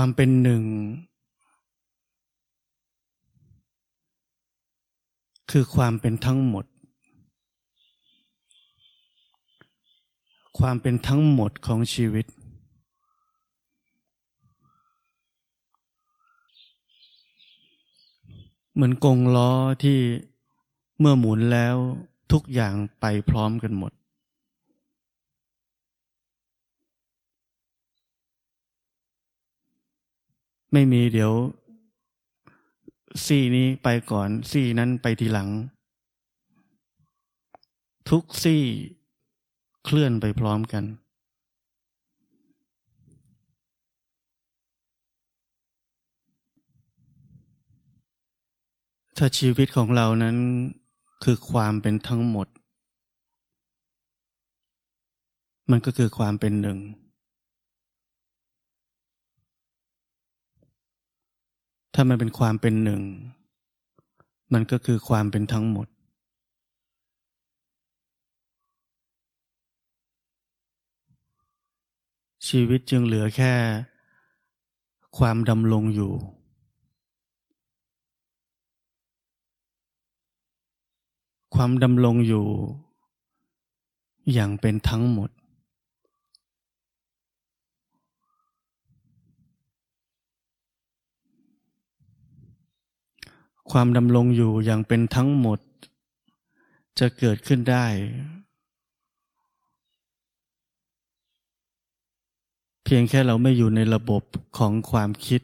ความเป็นหนึ่ง คือความเป็นทั้งหมด ความเป็นทั้งหมดของชีวิต เหมือนกงล้อที่เมื่อหมุนแล้วทุกอย่างไปพร้อมกันหมด ไม่มีเดี๋ยว ซี่นี้ไปก่อน ซี่นั้นไปทีหลัง ทุกซี่เคลื่อนไปพร้อมกัน ถ้าชีวิตของเรานั้นคือความเป็นทั้งหมด มันก็คือความเป็นหนึ่ง ถ้ามันเป็นความเป็นหนึ่ง มันก็คือความเป็นทั้งหมด ชีวิตจึงเหลือแค่ ความดำรงอยู่ ความดำรงอยู่ อย่างเป็นทั้งหมด ความดำรงอยู่อย่างเป็นทั้งหมด จะเกิดขึ้นได้ เพียงแค่เราไม่อยู่ในระบบของความคิด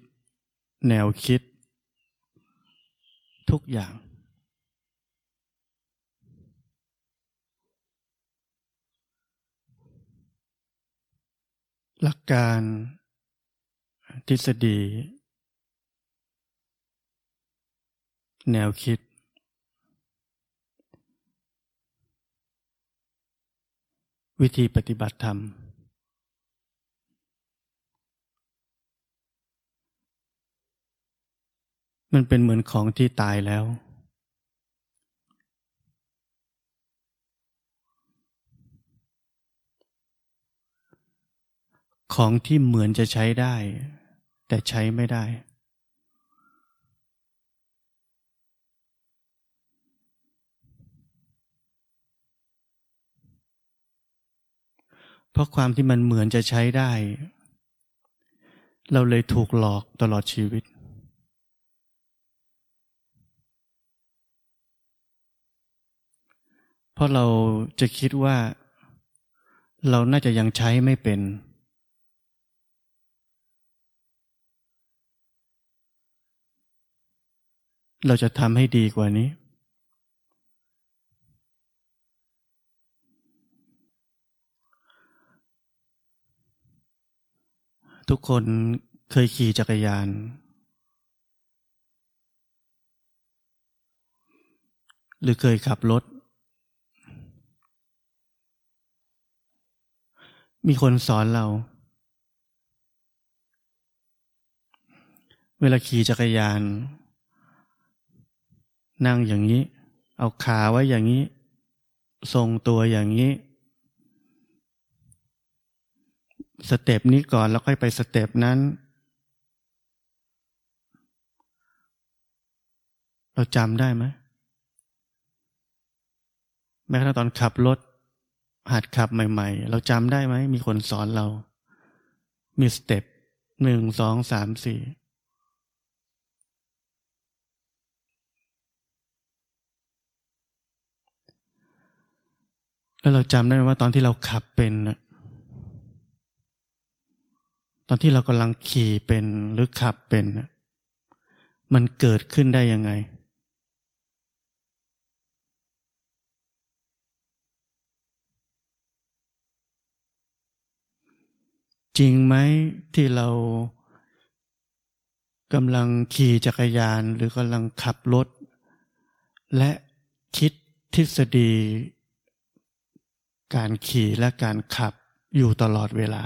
แนวคิด ทุกอย่าง หลักการทฤษฎี แนวคิด วิธีปฏิบัติธรรม มันเป็นเหมือนของที่ตายแล้ว ของที่เหมือนจะใช้ได้ แต่ใช้ไม่ได้ เพราะความที่มันเหมือนจะใช้ได้ เราเลยถูกหลอกตลอดชีวิต เพราะเราจะคิดว่า เราน่าจะยังใช้ไม่เป็นเราจะทำให้ดีกว่านี้ ทุกคนเคยขี่จักรยาน หรือเคยขับรถ มีคนสอนเรา เวลาขี่จักรยาน นั่งอย่างนี้ เอาขาไว้อย่างนี้ ทรงตัวอย่างนี้ สเต็ปนี้ก่อนแล้วค่อยไปสเต็ปนั้น เราจำได้ไหมแม้กระทั่งตอนขับรถหัดขับใหม่ ๆ เราจำได้ไหม มีคนสอนเรา มีสเต็ปหนึ่งสองสามสี่แล้วเราจำได้ว่าตอนที่เราขับเป็น ตอนที่เรากำลังขี่เป็นหรือขับเป็นมันเกิดขึ้นได้ยังไง จริงไหมที่เรากำลังขี่จักรยานหรือกำลังขับรถ และคิดทฤษฎี การขี่และการขับอยู่ตลอดเวลา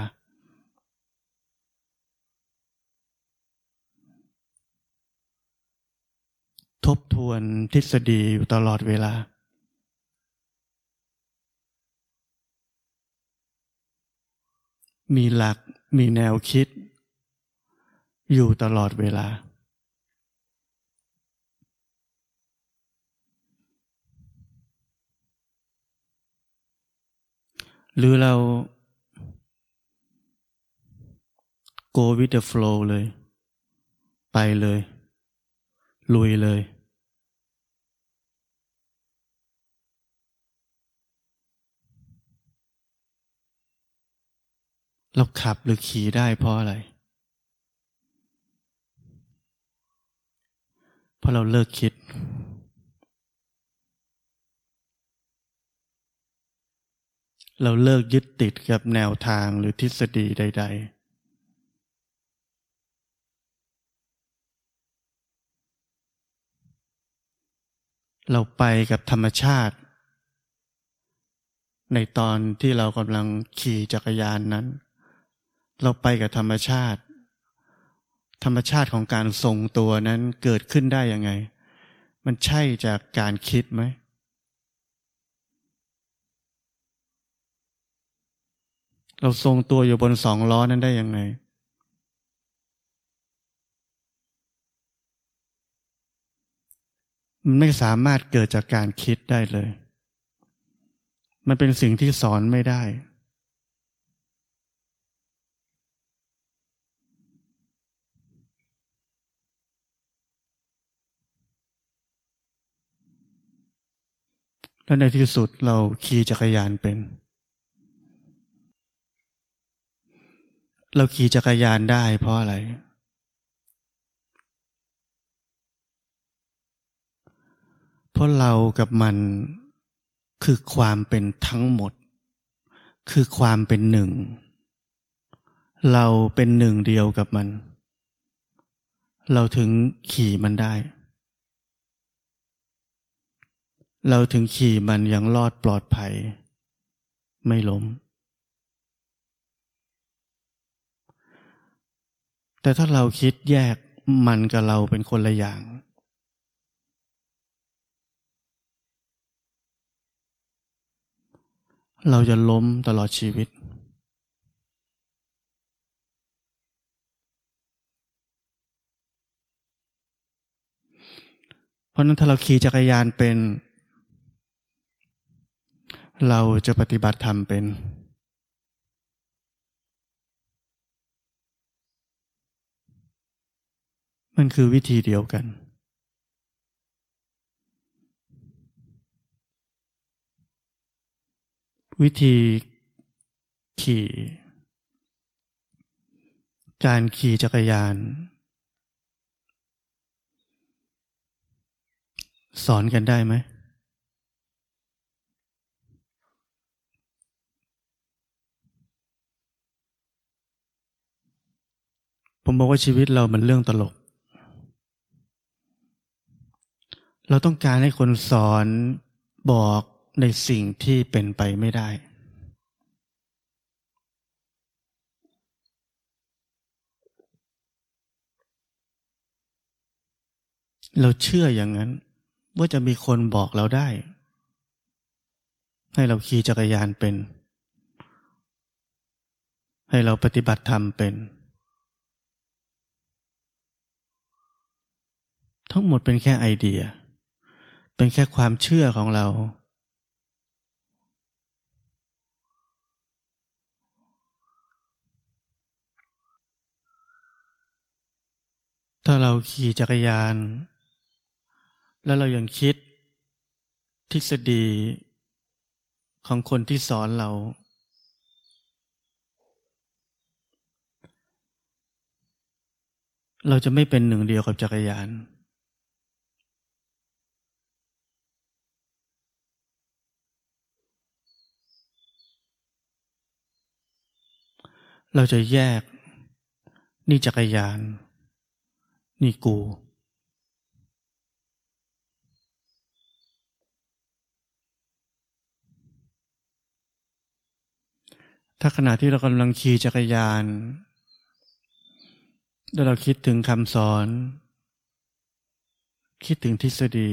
ทบทวนทฤษฎีอยู่ตลอดเวลา มีหลักมีแนวคิด อยู่ตลอดเวลา หรือเรา go with the flow เลย ไปเลย ลุยเลย เราขับหรือขี่ได้เพราะอะไร เพราะเราเลิกคิด เราเลิกยึดติดกับแนวทางหรือทฤษฎีใด ๆ เราไปกับธรรมชาติ ในตอนที่เรากำลังขี่จักรยานนั้น เราไปกับธรรมชาติ ธรรมชาติของการทรงตัวนั้นเกิดขึ้นได้ยังไง มันใช่จากการคิดไหมเราทรงตัวอยู่บนสองล้อนั้นได้ยังไง มันไม่สามารถเกิดจากการคิดได้เลย มันเป็นสิ่งที่สอนไม่ได้ และในที่สุดเราขี่จักรยานเป็น เราขี่จักรยานได้เพราะอะไร เพ ราะเรากับมันคือความเป็นทั้งหมด คือความเป็นหนึ่ง เราเป็นหนึ่งเดียวกับมัน เราถึงขี่มันได้ เราถึงขี่มันยังรอดปลอดภัย ไม่ล้ม แต่ถ้าเราคิดแยกมันกับเราเป็นคนละอย่าง เราจะล้มตลอดชีวิต เพราะนั้นถ้าเราขี่จักรยานเป็น เราจะปฏิบัติธรรมเป็น มันคือวิธีเดียวกัน วิธีขี่ การขี่จักรยาน สอนกันได้ไหม ผมบอกว่าชีวิตเรามันเรื่องตลก เราต้องการให้คนสอนบอก ในสิ่งที่เป็นไปไม่ได้ เราเชื่ออย่างนั้น ว่าจะมีคนบอกเราได้ ให้เราขี่จักรยานเป็น ให้เราปฏิบัติธรรมเป็น ทั้งหมดเป็นแค่ไอเดีย เป็นแค่ความเชื่อของเรา ถ้าเราขี่จักรยาน แล้วเรายังคิด ทฤษฎีของคนที่สอนเรา เราจะไม่เป็นหนึ่งเดียวกับจักรยาน เราจะแยกนี่จักรยาน นี่กู ถ้าขณะที่เรากำลังขี่จักรยาน แล้วเราคิดถึงคำสอน คิดถึงทฤษฎี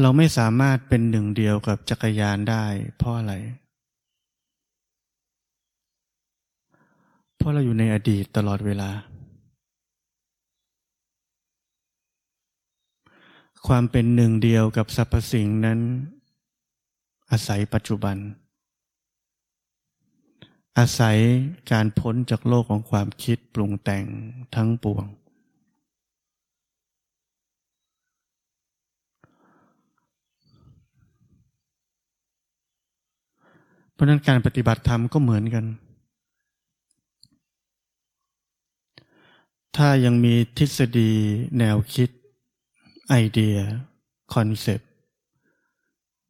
เราไม่สามารถเป็นหนึ่งเดียวกับจักรยานได้ เพราะอะไรเพราะเราอยู่ในอดีตตลอดเวลา ความเป็นหนึ่งเดียวกับสรรพสิ่งนั้น อาศัยปัจจุบัน อาศัยการพ้นจากโลกของความคิดปรุงแต่งทั้งปวง เพราะนั้นการปฏิบัติธรรมก็เหมือนกัน ถ้ายังมีทฤษฎีแนวคิด ไอเดีย คอนเซปต์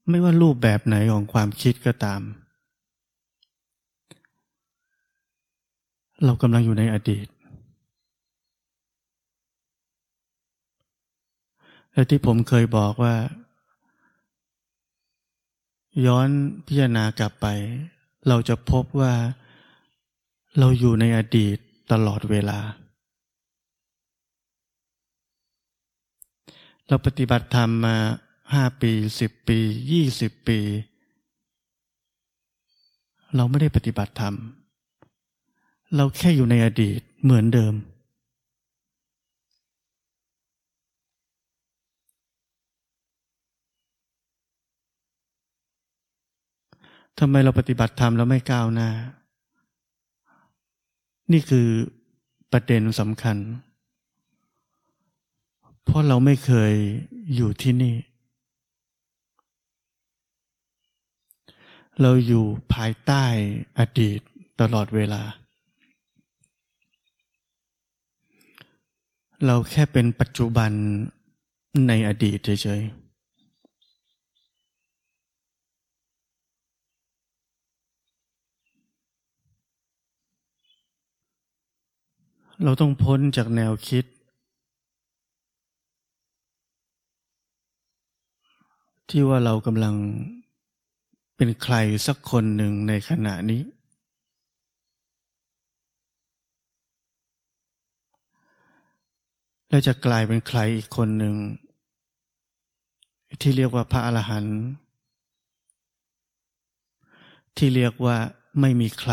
ไม่ว่ารูปแบบไหนของความคิดก็ตาม เรากำลังอยู่ในอดีต และที่ผมเคยบอกว่า ย้อนพิจารณากลับไป เราจะพบว่าเราอยู่ในอดีตตลอดเวลา เราปฏิบัติธรรมมาห้าปีสิบปียี่สิบปี เราไม่ได้ปฏิบัติธรรม เราแค่อยู่ในอดีตเหมือนเดิม ทำไมเราปฏิบัติธรรมแล้วไม่ก้าวหน้า นี่คือประเด็นสำคัญ เพราะเราไม่เคยอยู่ที่นี่ เราอยู่ภายใต้อดีตตลอดเวลา เราแค่เป็นปัจจุบันในอดีตเฉยๆเราต้องพ้นจากแนวคิด ที่ว่าเรากำลังเป็นใครสักคนหนึ่งในขณะนี้ และจะกลายเป็นใครอีกคนหนึ่ง ที่เรียกว่าพระอรหันต์ที่เรียกว่าไม่มีใคร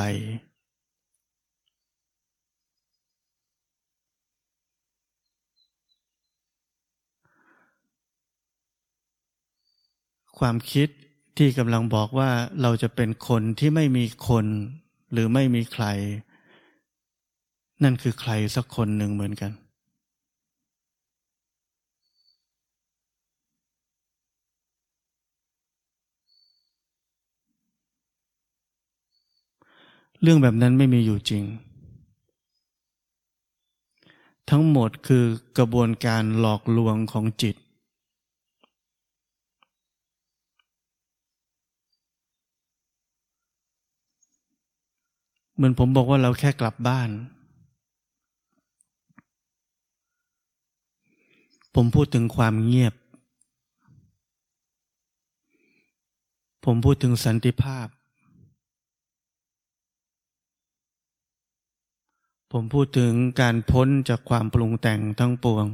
ความคิดที่กำลังบอกว่าเราจะเป็นคนที่ไม่มีคนหรือไม่มีใคร นั่นคือใครสักคนหนึ่งเหมือนกัน เรื่องแบบนั้นไม่มีอยู่จริง ทั้งหมดคือกระบวนการหลอกลวงของจิต เหมือนผมบอกว่าเราแค่กลับบ้าน ผมพูดถึงความเงียบ ผมพูดถึงสันติภาพ ผมพูดถึงการพ้นจากความปรุงแต่งทั้งปวง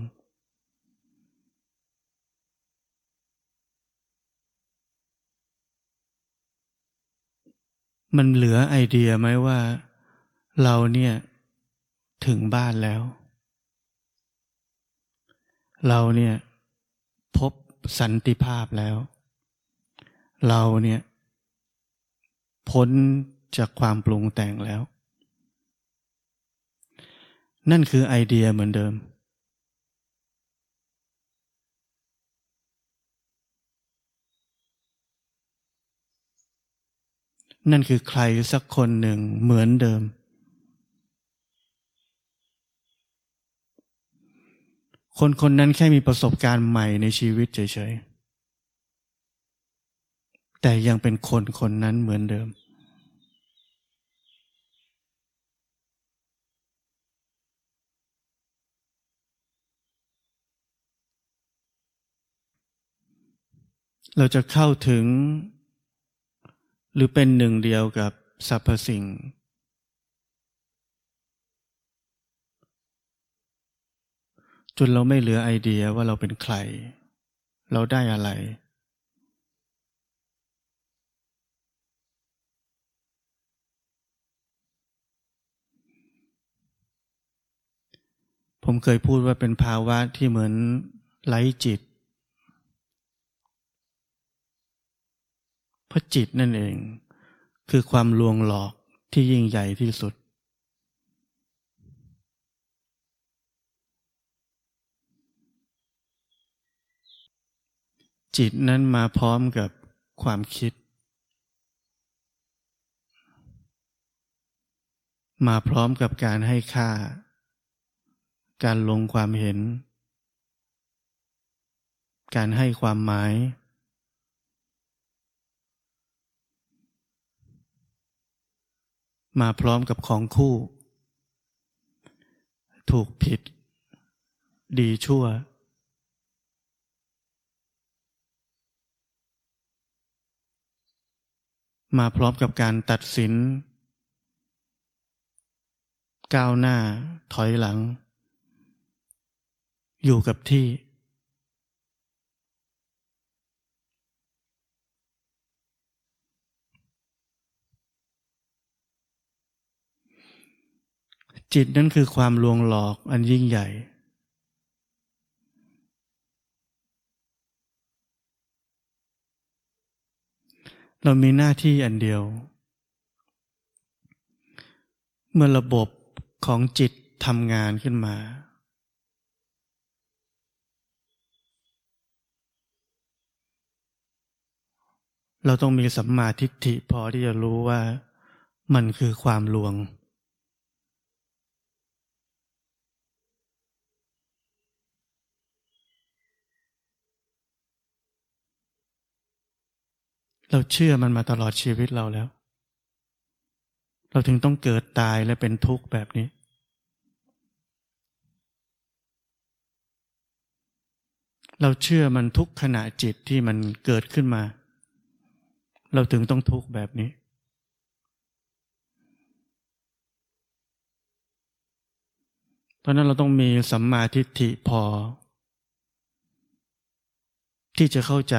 มันเหลือไอเดียไหมว่า เราเนี่ยถึงบ้านแล้ว เราเนี่ยพบสันติภาพแล้ว เราเนี่ยพ้นจากความปรุงแต่งแล้ว นั่นคือไอเดียเหมือนเดิม นั่นคือใครสักคนหนึ่งเหมือนเดิม คนคนนั้นแค่มีประสบการณ์ใหม่ในชีวิตเฉยๆ แต่ยังเป็นคนคนนั้นเหมือนเดิม เราจะเข้าถึง หรือเป็นหนึ่งเดียวกับสรรพสิ่ง จนเราไม่เหลือไอเดียว่าเราเป็นใคร เราได้อะไร ผมเคยพูดว่าเป็นภาวะที่เหมือนไร้จิต เพราะจิตนั่นเอง คือความลวงหลอกที่ยิ่งใหญ่ที่สุด จิตนั้นมาพร้อมกับความคิด มาพร้อมกับการให้ค่า การลงความเห็น การให้ความหมาย มาพร้อมกับของคู่ ถูกผิด ดีชั่ว มาพร้อมกับการตัดสิน ก้าวหน้าถอยหลัง อยู่กับที่ จิตนั่นคือความลวงหลอกอันยิ่งใหญ่ เรามีหน้าที่อันเดียว เมื่อระบบของจิตทำงานขึ้นมา เราต้องมีสัมมาทิฏฐิพอที่จะรู้ว่ามันคือความลวง เราเชื่อมันมาตลอดชีวิตเราแล้ว เราถึงต้องเกิดตายและเป็นทุกข์แบบนี้ เราเชื่อมันทุกขณะจิตที่มันเกิดขึ้นมา เราถึงต้องทุกข์แบบนี้ เพราะนั้นเราต้องมีสัมมาทิฏฐิพอ ที่จะเข้าใจ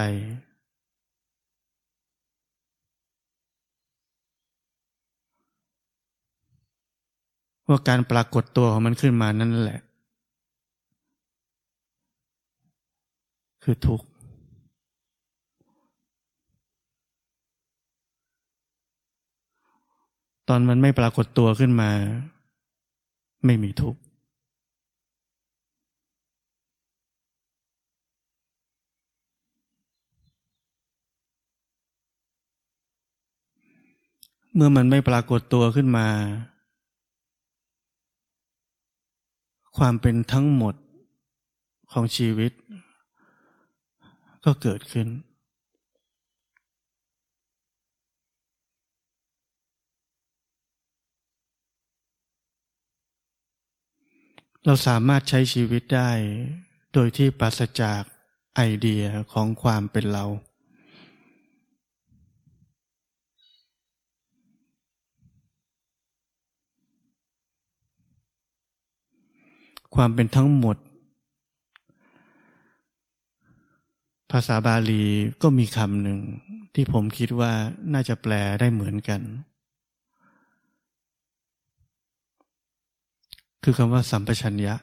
ว่าการปรากฏตัวของมันขึ้นมานั่นแหละ คือทุกข์ตอนมันไม่ปรากฏตัวขึ้นมา ไม่มีทุกข์เมื่อมันไม่ปรากฏตัวขึ้นมา ความเป็นทั้งหมดของชีวิต ก็เกิดขึ้น เราสามารถใช้ชีวิตได้ โดยที่ปราศจากไอเดียของความเป็นเรา ความเป็นทั้งหมด ภาษาบาลีก็มีคำหนึ่งที่ผมคิดว่าน่าจะแปลได้เหมือนกัน คือคำว่าสัมปชัญญะ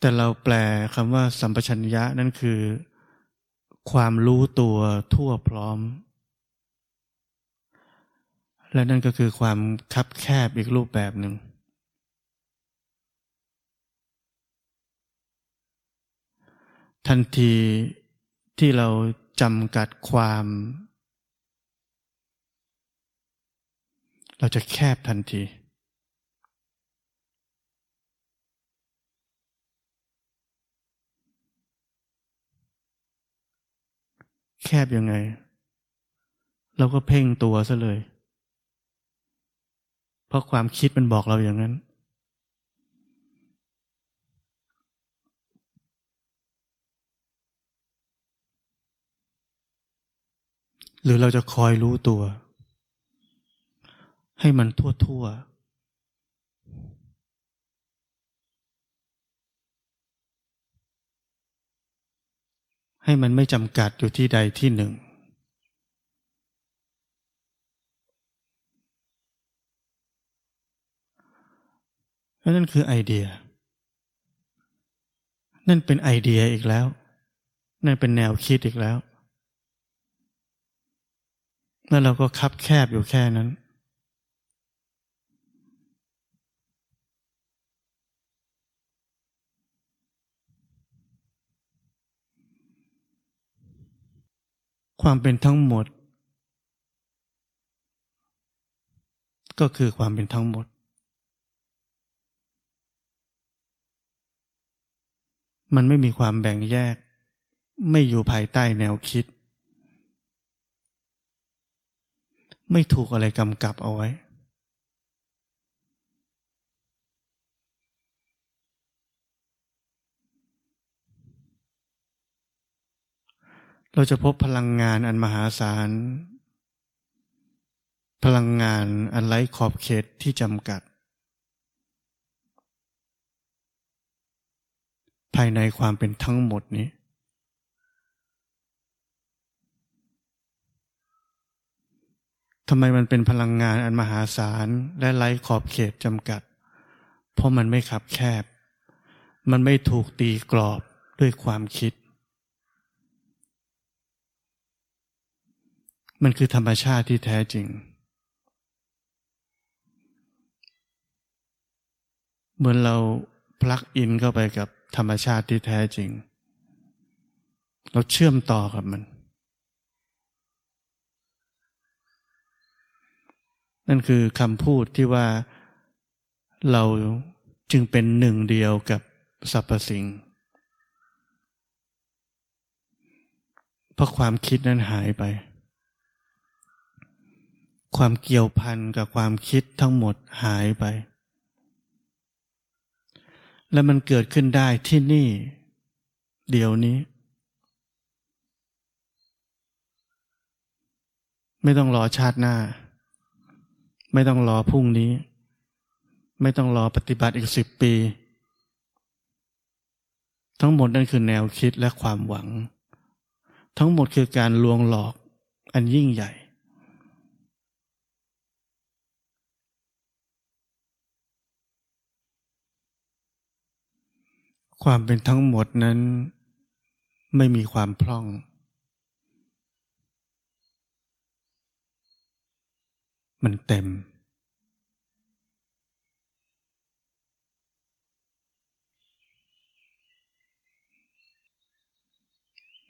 แต่เราแปลคำว่าสัมปชัญญะนั่นคือ ความรู้ตัวทั่วพร้อม และนั่นก็คือความคับแคบอีกรูปแบบหนึ่ง ทันทีที่เราจำกัดความ เราจะแคบทันที แคบยังไง เราก็เพ่งตัวซะเลย เพราะความคิดมันบอกเราอย่างนั้น หรือเราจะคอยรู้ตัว ให้มันทั่วทั่วให้มันไม่จำกัดอยู่ที่ใดที่หนึ่ง นั่นคือไอเดีย นั่นเป็นไอเดียอีกแล้ว นั่นเป็นแนวคิดอีกแล้ว แล้วเราก็คับแคบอยู่แค่นั้น ความเป็นทั้งหมด ก็คือความเป็นทั้งหมด มันไม่มีความแบ่งแยก ไม่อยู่ภายใต้แนวคิด ไม่ถูกอะไรกำกับเอาไว้ เราจะพบพลังงานอันมหาศาล พลังงานอันไร้ขอบเขตที่จำกัด ภายในความเป็นทั้งหมดนี้ ทำไมมันเป็นพลังงานอันมหาศาลและไร้ขอบเขตจำกัด เพราะมันไม่ขับแคบ มันไม่ถูกตีกรอบด้วยความคิด มันคือธรรมชาติที่แท้จริงเหมือนเราพลักอินเข้าไปกับ ธรรมชาติที่แท้จริง เราเชื่อมต่อกับมัน นั่นคือคำพูดที่ว่าเราจึงเป็นหนึ่งเดียวกับสรรพสิ่ง เพราะความคิดนั้นหายไป ความเกี่ยวพันกับความคิดทั้งหมดหายไป และมันเกิดขึ้นได้ที่นี่ เดี๋ยวนี้ ไม่ต้องรอชาติหน้า ไม่ต้องรอพรุ่งนี้ ไม่ต้องรอปฏิบัติอีกสิบปี ทั้งหมดนั่นคือแนวคิดและความหวัง ทั้งหมดคือการลวงหลอกอันยิ่งใหญ่ ความเป็นทั้งหมดนั้น ไม่มีความพร่อง มันเต็ม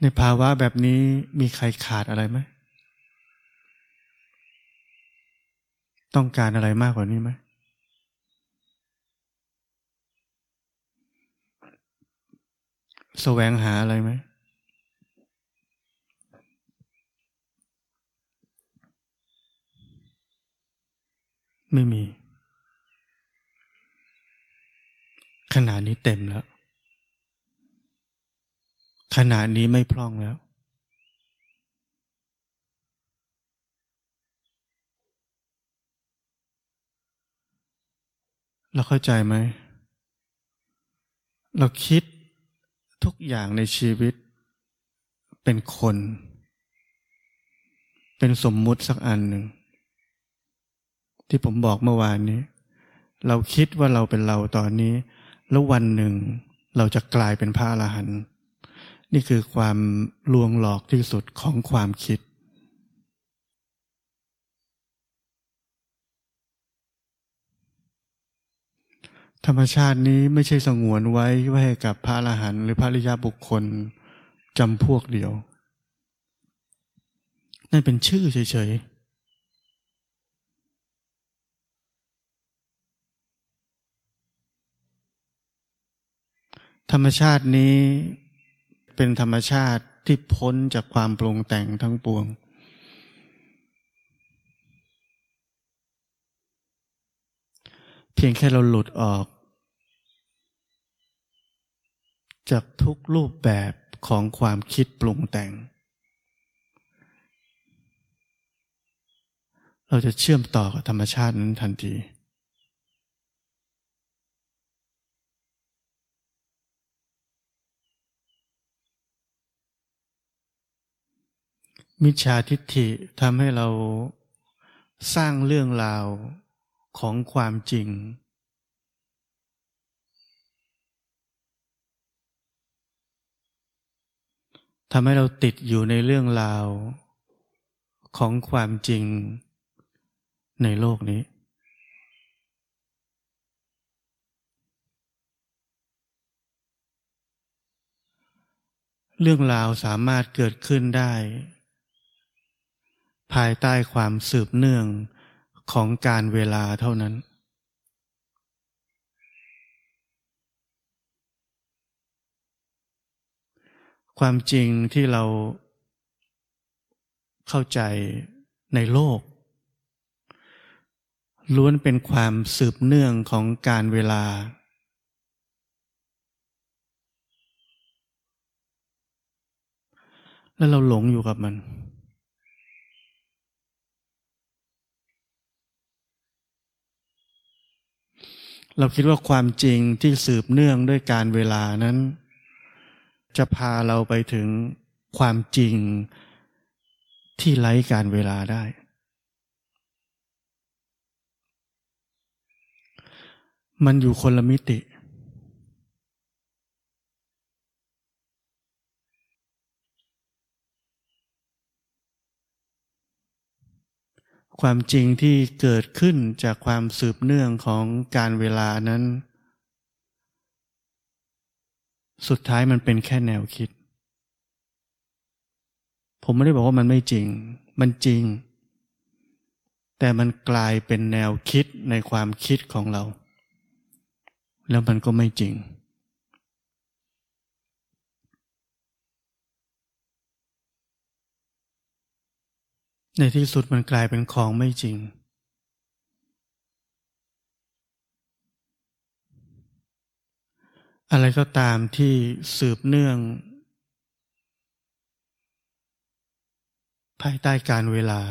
ในภาวะแบบนี้มีใครขาดอะไรไหม ต้องการอะไรมากกว่านี้ไหม แสวงหาอะไรไหมไม่มี ขนาดนี้เต็มแล้ว ขนาดนี้ไม่พร่องแล้ว เราเข้าใจไหม เราคิด ทุกอย่างในชีวิต เป็นคน เป็นสมมุติสักอันหนึ่ง ที่ผมบอกเมื่อวานนี้ เราคิดว่าเราเป็นเราตอนนี้ แล้ววันหนึ่ง เราจะกลายเป็นพระอรหันต์นี่คือความลวงหลอกที่สุดของความคิด ธรรมชาตินี้ไม่ใช่สงวนไว้ไว้ให้กับพระอรหันต์หรือพระริยาบุคคลจำพวกเดียว นั่นเป็นชื่อเฉยๆ ธรรมชาตินี้เป็นธรรมชาติที่พ้นจากความปรุงแต่งทั้งปวง เพียงแค่เราหลุดออก จากทุกรูปแบบของความคิดปรุงแต่ง เราจะเชื่อมต่อกับธรรมชาตินั้นทันที มิจฉาทิฏฐิทำให้เราสร้างเรื่องราว ของความจริง ทำให้เราติดอยู่ในเรื่องราว ของความจริงในโลกนี้ เรื่องราวสามารถเกิดขึ้นได้ ภายใต้ความสืบเนื่อง ของการเวลาเท่านั้น ความจริงที่เราเข้าใจในโลก ล้วนเป็นความสืบเนื่องของการเวลา แล้วเราหลงอยู่กับมัน เราคิดว่าความจริงที่สืบเนื่องด้วยการเวลานั้น จะพาเราไปถึงความจริงที่ไร้การเวลาได้ มันอยู่คนละมิติ ความจริงที่เกิดขึ้นจากความสืบเนื่องของการเวลานั้น สุดท้ายมันเป็นแค่แนวคิด ผมไม่ได้บอกว่ามันไม่จริง มันจริง แต่มันกลายเป็นแนวคิดในความคิดของเรา แล้วมันก็ไม่จริง ในที่สุดมันกลายเป็นของไม่จริง อะไรก็ตามที่สืบเนื่อง ภายใต้การเวลา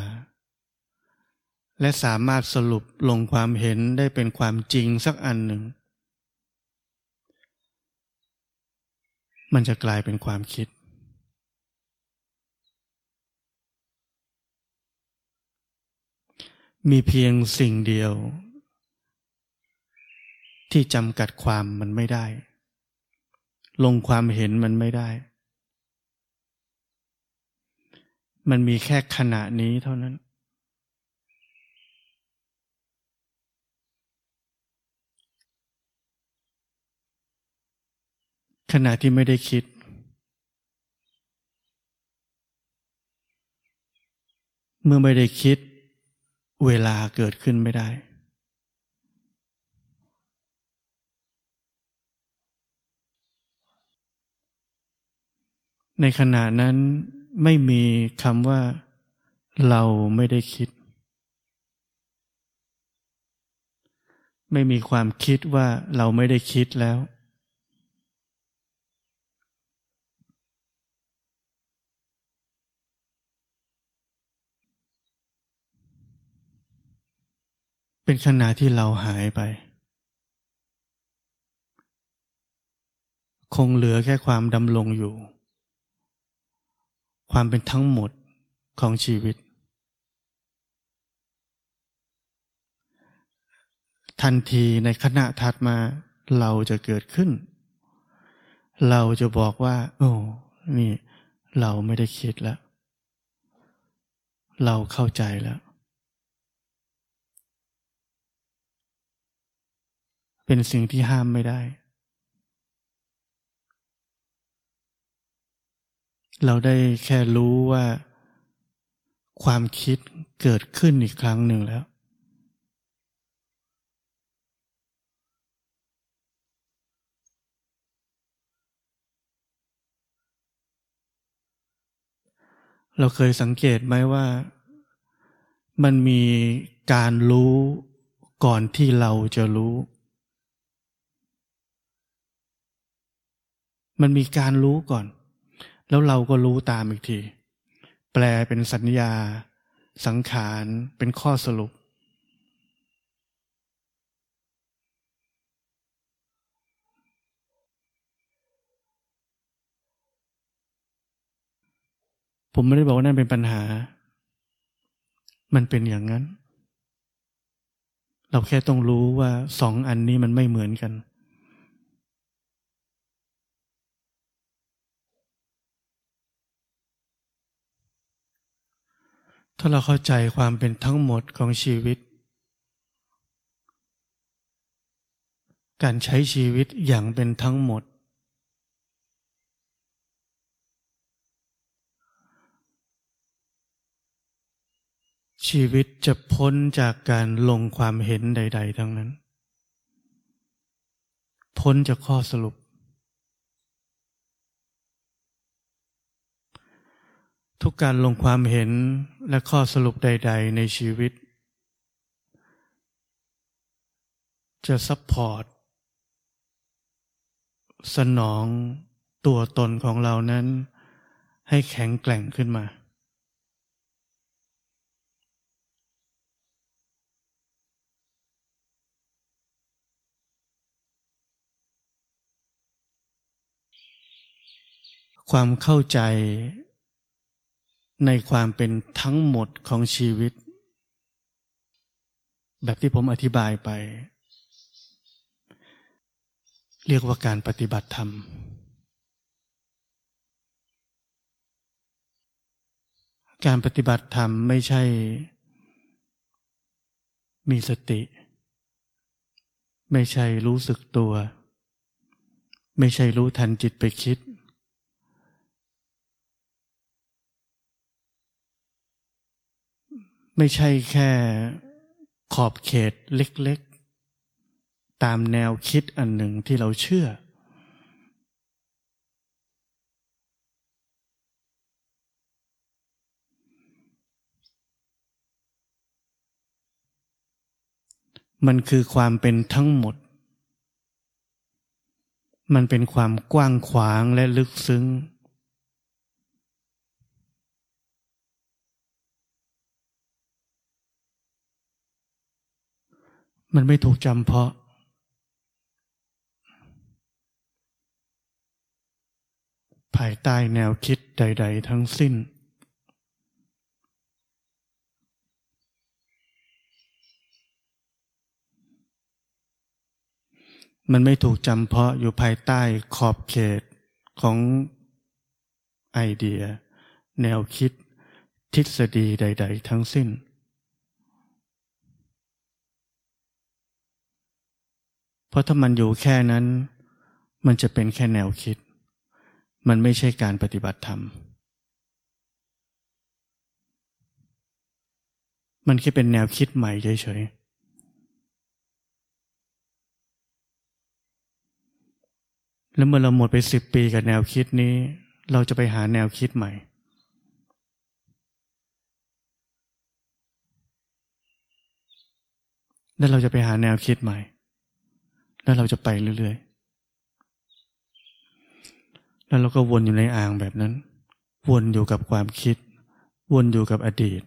และสามารถสรุปลงความเห็นได้เป็นความจริงสักอันหนึ่ง มันจะกลายเป็นความคิด มีเพียงสิ่งเดียว ที่จำกัดความมันไม่ได้ ลงความเห็นมันไม่ได้ มันมีแค่ขณะนี้เท่านั้น ขณะที่ไม่ได้คิด เมื่อไม่ได้คิด เวลาเกิดขึ้นไม่ได้ ในขณะนั้นไม่มีคำว่า เราไม่ได้คิด ไม่มีความคิดว่าเราไม่ได้คิดแล้ว เป็นขณะที่เราหายไป คงเหลือแค่ความดำรงอยู่ ความเป็นทั้งหมดของชีวิต ทันทีในขณะถัดมาเราจะเกิดขึ้น เราจะบอกว่า โอ้ นี่ เราไม่ได้คิดแล้ว เราเข้าใจแล้ว เป็นสิ่งที่ห้ามไม่ได้ เราได้แค่รู้ว่า ความคิดเกิดขึ้นอีกครั้งหนึ่งแล้ว เราเคยสังเกตไหมว่า มันมีการรู้ก่อนที่เราจะรู้ มันมีการรู้ก่อน แล้วเราก็รู้ตามอีกที แปลเป็นสัญญา สังขารเป็นข้อสรุป ผมไม่ได้บอกว่านั่นเป็นปัญหา มันเป็นอย่างนั้น เราแค่ต้องรู้ว่าสองอันนี้มันไม่เหมือนกัน ถ้าเราเข้าใจความเป็นทั้งหมดของชีวิต การใช้ชีวิตอย่างเป็นทั้งหมด ชีวิตจะพ้นจากการลงความเห็นใด ๆ ทั้งนั้น พ้นจากข้อสรุป ทุกการลงความเห็นและข้อสรุปใด ๆ ในชีวิต จะ support สนองตัวตนของเรานั้น ให้แข็งแกร่งขึ้นมา ความเข้าใจ ในความเป็นทั้งหมดของชีวิต แบบที่ผมอธิบายไป เรียกว่าการปฏิบัติธรรม การปฏิบัติธรรมไม่ใช่ มีสติ ไม่ใช่รู้สึกตัว ไม่ใช่รู้ทันจิตไปคิด ไม่ใช่แค่ขอบเขตเล็กๆ ตามแนวคิดอันหนึ่งที่เราเชื่อ มันคือความเป็นทั้งหมด มันเป็นความกว้างขวางและลึกซึ้ง มันไม่ถูกจำเพาะ ภายใต้แนวคิดใด ๆ ทั้งสิ้น มันไม่ถูกจำเพาะอยู่ภายใต้ขอบเขตของไอเดีย แนวคิดทฤษฎีใด ๆ ทั้งสิ้น ราะถ้ามันอยู่แค่นั้น มันจะเป็นแค่แนวคิด มันไม่ใช่การปฏิบัติธรรม มันแค่เป็นแนวคิดใหม่เฉยๆ แล้วเมื่อเราหมดไปสิบปีกับแนวคิดนี้ เราจะไปหาแนวคิดใหม่แล้วเราจะไปหาแนวคิดใหม่ แล้วเราจะไปเรื่อยๆ แล้วเราก็วนอยู่ในอ่างแบบนั้น วนอยู่กับความคิด วนอยู่กับอดีต